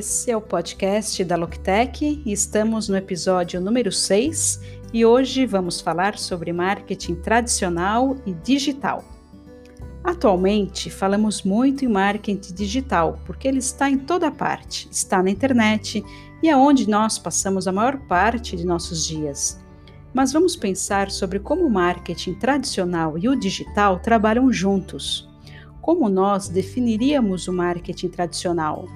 Esse é o podcast da Loctec e estamos no episódio número 6 e hoje vamos falar sobre marketing tradicional e digital. Atualmente falamos muito em marketing digital porque ele está em toda parte, está na internet e é onde nós passamos a maior parte de nossos dias. Mas vamos pensar sobre como o marketing tradicional e o digital trabalham juntos. Como nós definiríamos o marketing tradicional?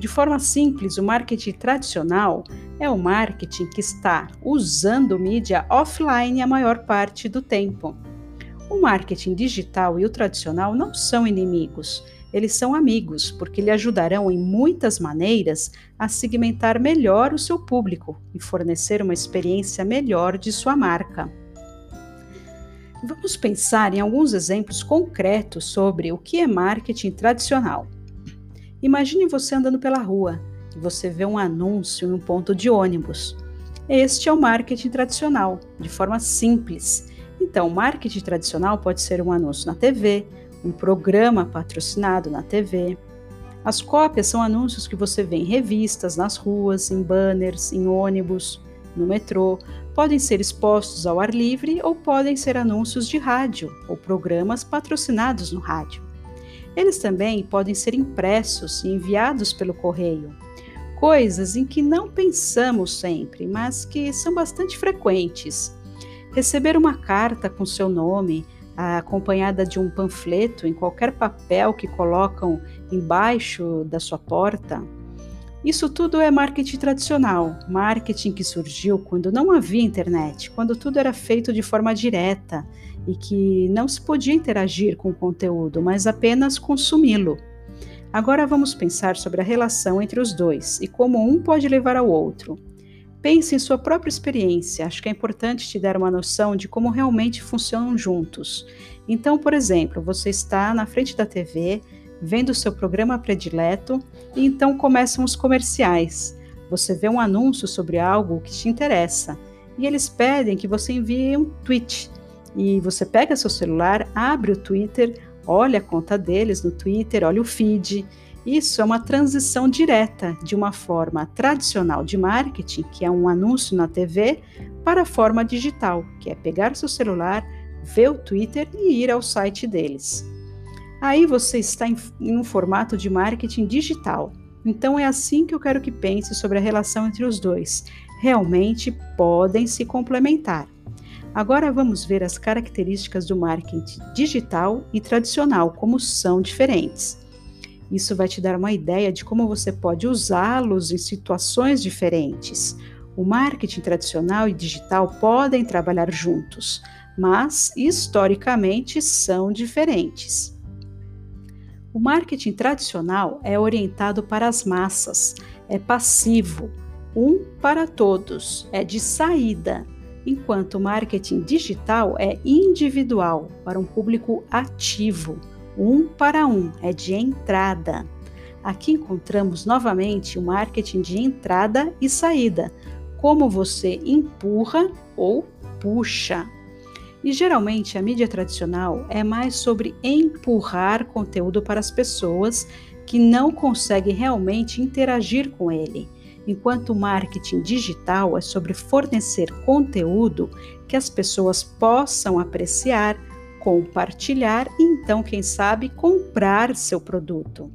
De forma simples, o marketing tradicional é o marketing que está usando mídia offline a maior parte do tempo. O marketing digital e o tradicional não são inimigos, eles são amigos, porque lhe ajudarão em muitas maneiras a segmentar melhor o seu público e fornecer uma experiência melhor de sua marca. Vamos pensar em alguns exemplos concretos sobre o que é marketing tradicional. Imagine você andando pela rua e você vê um anúncio em um ponto de ônibus. Este é o marketing tradicional, de forma simples. Então, o marketing tradicional pode ser um anúncio na TV, um programa patrocinado na TV. As cópias são anúncios que você vê em revistas, nas ruas, em banners, em ônibus, no metrô. Podem ser expostos ao ar livre ou podem ser anúncios de rádio ou programas patrocinados no rádio. Eles também podem ser impressos e enviados pelo correio. Coisas em que não pensamos sempre, mas que são bastante frequentes. Receber uma carta com seu nome, acompanhada de um panfleto em qualquer papel que colocam embaixo da sua porta. Isso tudo é marketing tradicional, marketing que surgiu quando não havia internet, quando tudo era feito de forma direta, e que não se podia interagir com o conteúdo, mas apenas consumi-lo. Agora vamos pensar sobre a relação entre os dois e como um pode levar ao outro. Pense em sua própria experiência, acho que é importante te dar uma noção de como realmente funcionam juntos. Então, por exemplo, você está na frente da TV, vendo seu programa predileto, e então começam os comerciais. Você vê um anúncio sobre algo que te interessa, e eles pedem que você envie um tweet e você pega seu celular, abre o Twitter, olha a conta deles no Twitter, olha o feed. Isso é uma transição direta de uma forma tradicional de marketing, que é um anúncio na TV, para a forma digital, que é pegar seu celular, ver o Twitter e ir ao site deles. Aí você está em, em um formato de marketing digital. Então é assim que eu quero que pense sobre a relação entre os dois. Realmente podem se complementar. Agora vamos ver as características do marketing digital e tradicional, como são diferentes. Isso vai te dar uma ideia de como você pode usá-los em situações diferentes. O marketing tradicional e digital podem trabalhar juntos, mas historicamente são diferentes. O marketing tradicional é orientado para as massas, é passivo, um para todos, é de saída, enquanto o marketing digital é individual para um público ativo, um para um, é de entrada. Aqui encontramos novamente o marketing de entrada e saída, como você empurra ou puxa. E geralmente a mídia tradicional é mais sobre empurrar conteúdo para as pessoas que não conseguem realmente interagir com ele enquanto o marketing digital é sobre fornecer conteúdo que as pessoas possam apreciar, compartilhar e então, quem sabe, comprar seu produto.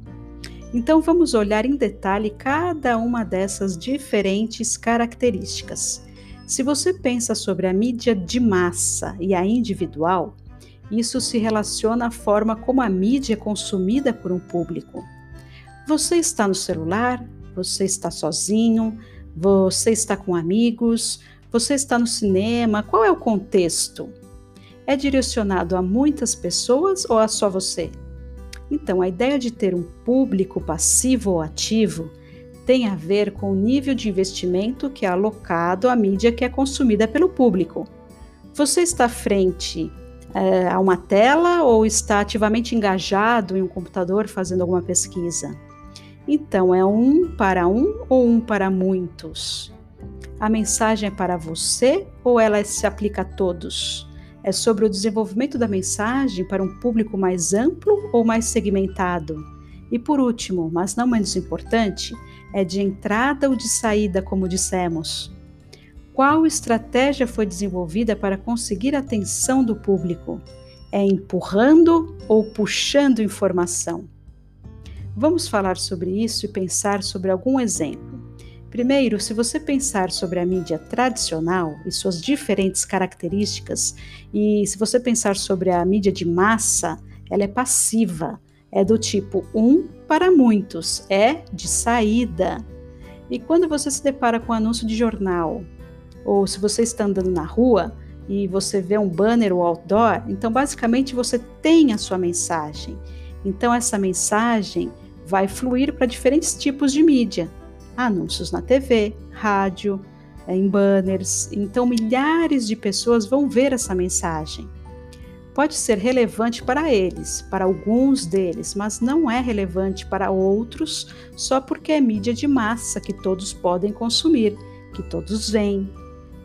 Então vamos olhar em detalhe cada uma dessas diferentes características. Se você pensa sobre a mídia de massa e a individual, isso se relaciona à forma como a mídia é consumida por um público. Você está no celular, você está sozinho? Você está com amigos? Você está no cinema? Qual é o contexto? É direcionado a muitas pessoas ou a só você? Então, a ideia de ter um público passivo ou ativo tem a ver com o nível de investimento que é alocado à mídia que é consumida pelo público. Você está frente é, a uma tela ou está ativamente engajado em um computador fazendo alguma pesquisa? Então, é um para um ou um para muitos? A mensagem é para você ou ela se aplica a todos? É sobre o desenvolvimento da mensagem para um público mais amplo ou mais segmentado? E por último, mas não menos importante, é de entrada ou de saída, como dissemos. Qual estratégia foi desenvolvida para conseguir a atenção do público? É empurrando ou puxando informação? Vamos falar sobre isso e pensar sobre algum exemplo. Primeiro, se você pensar sobre a mídia tradicional e suas diferentes características, e se você pensar sobre a mídia de massa, ela é passiva, é do tipo um para muitos, é de saída. E quando você se depara com um anúncio de jornal, ou se você está andando na rua e você vê um banner ou outdoor, então basicamente você tem a sua mensagem. Então essa mensagem vai fluir para diferentes tipos de mídia anúncios na TV, rádio, é, em banners. Então, milhares de pessoas vão ver essa mensagem. Pode ser relevante para eles, para alguns deles, mas não é relevante para outros só porque é mídia de massa que todos podem consumir, que todos veem.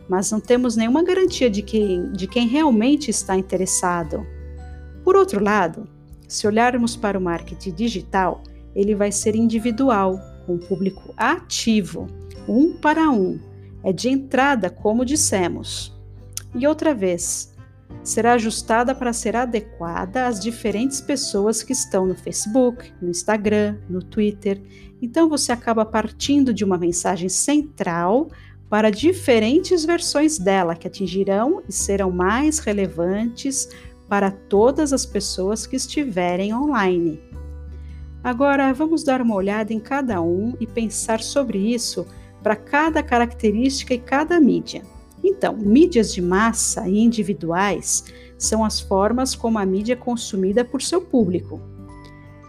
Mas não temos nenhuma garantia de quem, de quem realmente está interessado. Por outro lado, se olharmos para o marketing digital, ele vai ser individual, com público ativo, um para um, é de entrada, como dissemos. E outra vez, será ajustada para ser adequada às diferentes pessoas que estão no Facebook, no Instagram, no Twitter. Então você acaba partindo de uma mensagem central para diferentes versões dela que atingirão e serão mais relevantes para todas as pessoas que estiverem online. Agora vamos dar uma olhada em cada um e pensar sobre isso para cada característica e cada mídia. Então, mídias de massa e individuais são as formas como a mídia é consumida por seu público.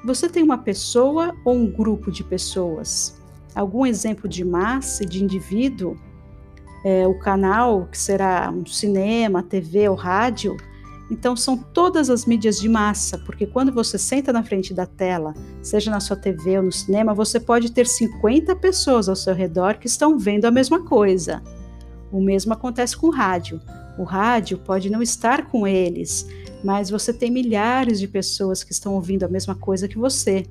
Você tem uma pessoa ou um grupo de pessoas? Algum exemplo de massa e de indivíduo? É, o canal, que será um cinema, TV ou rádio, então, são todas as mídias de massa, porque quando você senta na frente da tela, seja na sua TV ou no cinema, você pode ter 50 pessoas ao seu redor que estão vendo a mesma coisa. O mesmo acontece com o rádio. O rádio pode não estar com eles, mas você tem milhares de pessoas que estão ouvindo a mesma coisa que você.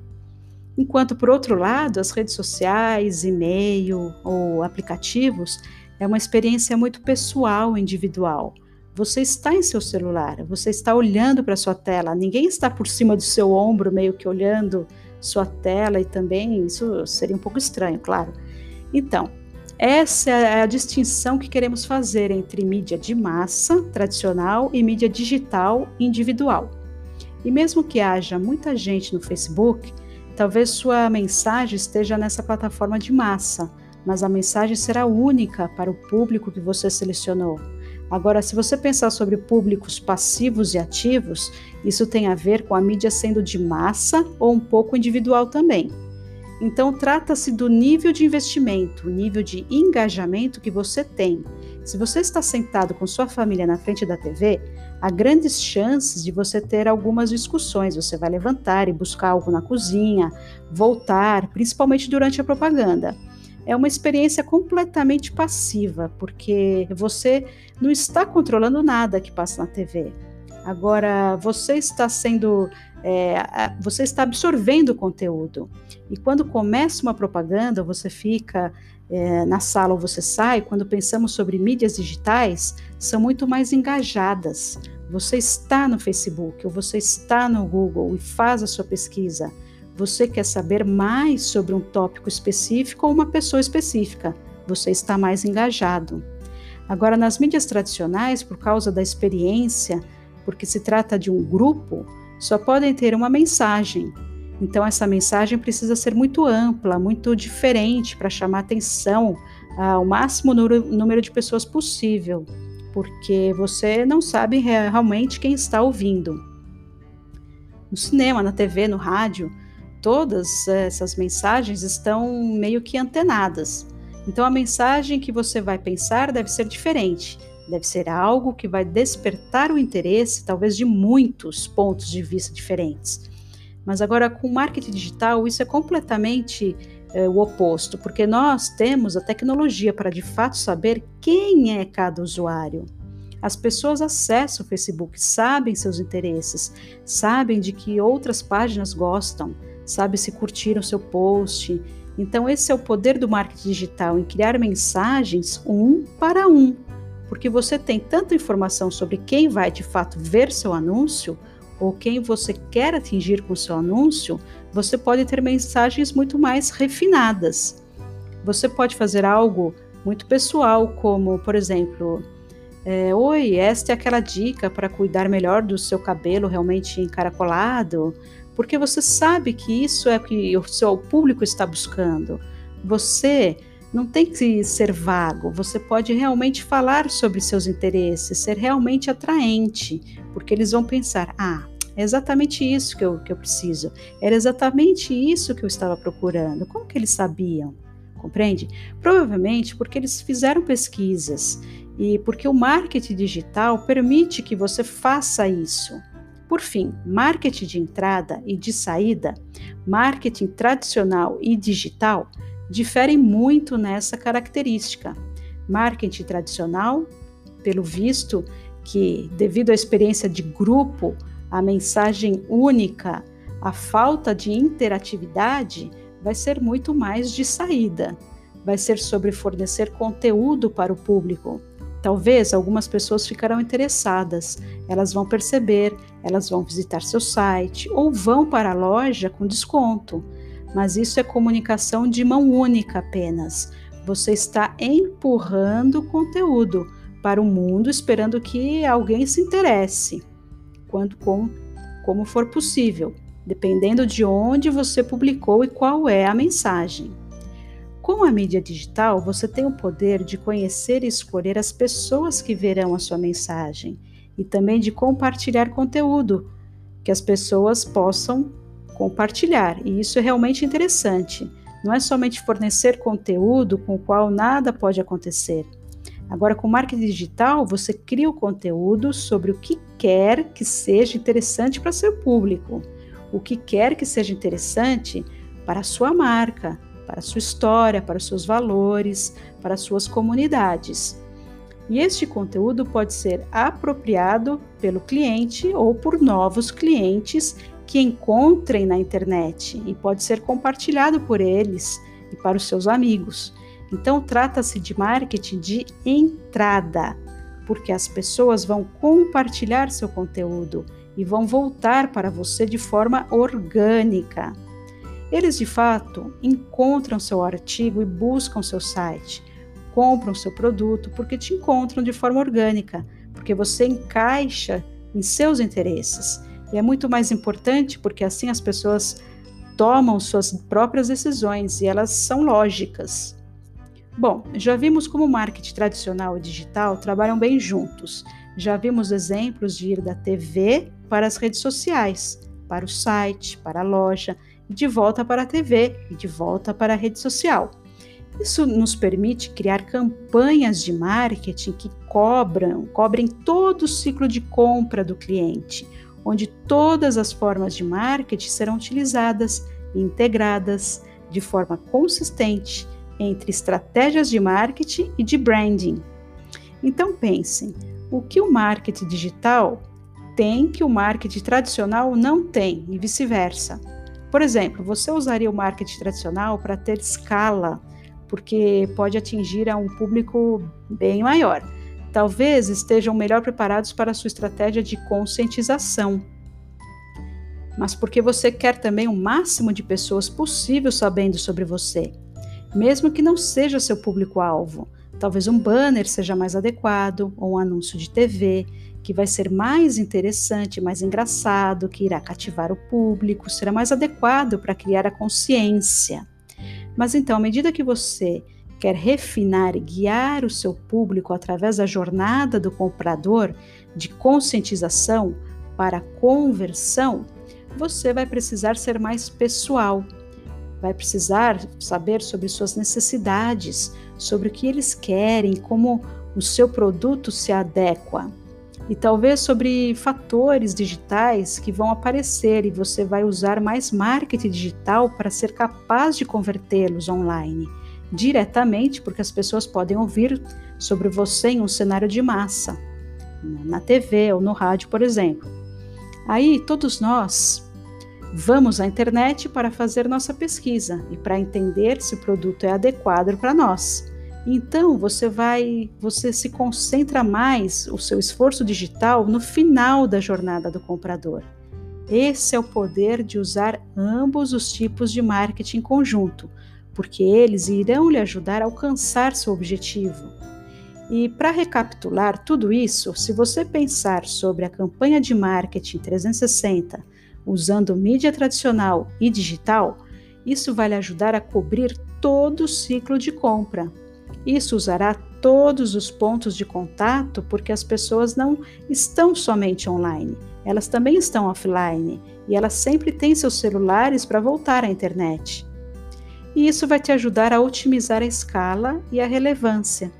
Enquanto, por outro lado, as redes sociais, e-mail ou aplicativos é uma experiência muito pessoal, individual. Você está em seu celular, você está olhando para sua tela, ninguém está por cima do seu ombro, meio que olhando sua tela, e também isso seria um pouco estranho, claro. Então, essa é a distinção que queremos fazer entre mídia de massa, tradicional, e mídia digital, individual. E mesmo que haja muita gente no Facebook, talvez sua mensagem esteja nessa plataforma de massa, mas a mensagem será única para o público que você selecionou. Agora, se você pensar sobre públicos passivos e ativos, isso tem a ver com a mídia sendo de massa ou um pouco individual também. Então, trata-se do nível de investimento, nível de engajamento que você tem. Se você está sentado com sua família na frente da TV, há grandes chances de você ter algumas discussões. Você vai levantar e buscar algo na cozinha, voltar, principalmente durante a propaganda é uma experiência completamente passiva, porque você não está controlando nada que passa na TV. Agora, você está sendo. É, você está absorvendo o conteúdo. E quando começa uma propaganda, você fica é, na sala ou você sai, quando pensamos sobre mídias digitais, são muito mais engajadas. Você está no Facebook ou você está no Google e faz a sua pesquisa. Você quer saber mais sobre um tópico específico ou uma pessoa específica. Você está mais engajado. Agora, nas mídias tradicionais, por causa da experiência, porque se trata de um grupo, só podem ter uma mensagem. Então, essa mensagem precisa ser muito ampla, muito diferente para chamar atenção ao máximo número de pessoas possível, porque você não sabe realmente quem está ouvindo. No cinema, na TV, no rádio, todas essas mensagens estão meio que antenadas. Então a mensagem que você vai pensar deve ser diferente, deve ser algo que vai despertar o interesse, talvez de muitos pontos de vista diferentes. Mas agora com o marketing digital isso é completamente é, o oposto, porque nós temos a tecnologia para de fato saber quem é cada usuário. As pessoas acessam o Facebook, sabem seus interesses, sabem de que outras páginas gostam, sabe se curtiram o seu post. Então, esse é o poder do marketing digital em criar mensagens um para um, porque você tem tanta informação sobre quem vai de fato ver seu anúncio ou quem você quer atingir com seu anúncio, você pode ter mensagens muito mais refinadas. Você pode fazer algo muito pessoal, como, por exemplo, é, Oi, esta é aquela dica para cuidar melhor do seu cabelo realmente encaracolado, porque você sabe que isso é o que o seu público está buscando. Você não tem que ser vago, você pode realmente falar sobre seus interesses, ser realmente atraente, porque eles vão pensar: ah, é exatamente isso que eu, que eu preciso, era exatamente isso que eu estava procurando. Como que eles sabiam? Compreende? Provavelmente porque eles fizeram pesquisas e porque o marketing digital permite que você faça isso. Por fim, marketing de entrada e de saída, marketing tradicional e digital diferem muito nessa característica. Marketing tradicional, pelo visto que, devido à experiência de grupo, a mensagem única, a falta de interatividade, vai ser muito mais de saída. Vai ser sobre fornecer conteúdo para o público, Talvez algumas pessoas ficarão interessadas, elas vão perceber, elas vão visitar seu site ou vão para a loja com desconto. Mas isso é comunicação de mão única apenas. Você está empurrando conteúdo para o mundo esperando que alguém se interesse, quando com, como for possível, dependendo de onde você publicou e qual é a mensagem. Com a mídia digital, você tem o poder de conhecer e escolher as pessoas que verão a sua mensagem e também de compartilhar conteúdo que as pessoas possam compartilhar. E isso é realmente interessante. Não é somente fornecer conteúdo com o qual nada pode acontecer. Agora, com marketing digital, você cria o conteúdo sobre o que quer que seja interessante para seu público, o que quer que seja interessante para a sua marca, para sua história, para seus valores, para as suas comunidades. E este conteúdo pode ser apropriado pelo cliente ou por novos clientes que encontrem na internet e pode ser compartilhado por eles e para os seus amigos. Então, trata-se de marketing de entrada, porque as pessoas vão compartilhar seu conteúdo e vão voltar para você de forma orgânica. Eles de fato encontram seu artigo e buscam seu site, compram seu produto porque te encontram de forma orgânica, porque você encaixa em seus interesses. E é muito mais importante porque assim as pessoas tomam suas próprias decisões e elas são lógicas. Bom, já vimos como o marketing tradicional e digital trabalham bem juntos. Já vimos exemplos de ir da TV para as redes sociais, para o site, para a loja de volta para a TV e de volta para a rede social. Isso nos permite criar campanhas de marketing que cobram, cobrem todo o ciclo de compra do cliente, onde todas as formas de marketing serão utilizadas e integradas de forma consistente entre estratégias de marketing e de branding. Então pensem, o que o marketing digital tem que o marketing tradicional não tem e vice-versa. Por exemplo, você usaria o marketing tradicional para ter escala, porque pode atingir a um público bem maior. Talvez estejam melhor preparados para a sua estratégia de conscientização, mas porque você quer também o máximo de pessoas possível sabendo sobre você, mesmo que não seja seu público-alvo. Talvez um banner seja mais adequado, ou um anúncio de TV, que vai ser mais interessante, mais engraçado, que irá cativar o público, será mais adequado para criar a consciência. Mas então, à medida que você quer refinar e guiar o seu público através da jornada do comprador de conscientização para conversão, você vai precisar ser mais pessoal. Vai precisar saber sobre suas necessidades, sobre o que eles querem, como o seu produto se adequa e talvez sobre fatores digitais que vão aparecer e você vai usar mais marketing digital para ser capaz de convertê-los online diretamente, porque as pessoas podem ouvir sobre você em um cenário de massa, na TV ou no rádio, por exemplo. Aí todos nós Vamos à internet para fazer nossa pesquisa e para entender se o produto é adequado para nós. Então você vai, você se concentra mais o seu esforço digital no final da jornada do comprador. Esse é o poder de usar ambos os tipos de marketing em conjunto, porque eles irão lhe ajudar a alcançar seu objetivo. E para recapitular tudo isso, se você pensar sobre a campanha de marketing 360 usando mídia tradicional e digital, isso vai lhe ajudar a cobrir todo o ciclo de compra. Isso usará todos os pontos de contato porque as pessoas não estão somente online, elas também estão offline e elas sempre têm seus celulares para voltar à internet. E isso vai te ajudar a otimizar a escala e a relevância.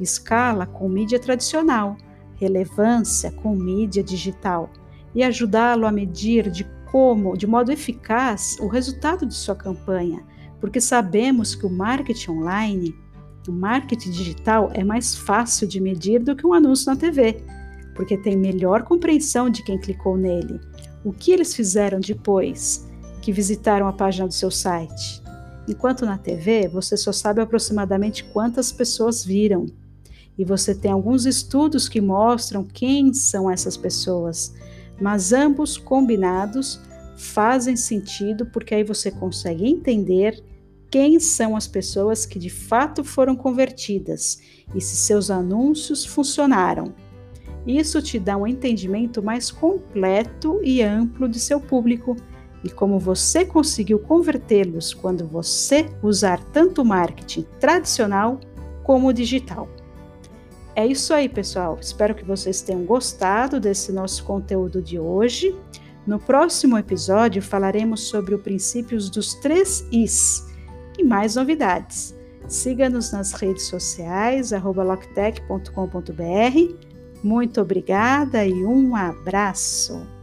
Escala com mídia tradicional, relevância com mídia digital e ajudá-lo a medir de como, de modo eficaz, o resultado de sua campanha, porque sabemos que o marketing online, o marketing digital é mais fácil de medir do que um anúncio na TV, porque tem melhor compreensão de quem clicou nele, o que eles fizeram depois que visitaram a página do seu site. Enquanto na TV, você só sabe aproximadamente quantas pessoas viram. E você tem alguns estudos que mostram quem são essas pessoas, mas ambos combinados fazem sentido porque aí você consegue entender quem são as pessoas que de fato foram convertidas e se seus anúncios funcionaram. Isso te dá um entendimento mais completo e amplo de seu público e como você conseguiu convertê-los quando você usar tanto o marketing tradicional como o digital. É isso aí, pessoal. Espero que vocês tenham gostado desse nosso conteúdo de hoje. No próximo episódio falaremos sobre os princípios dos três Is e mais novidades. Siga-nos nas redes sociais, loctech.com.br. Muito obrigada e um abraço!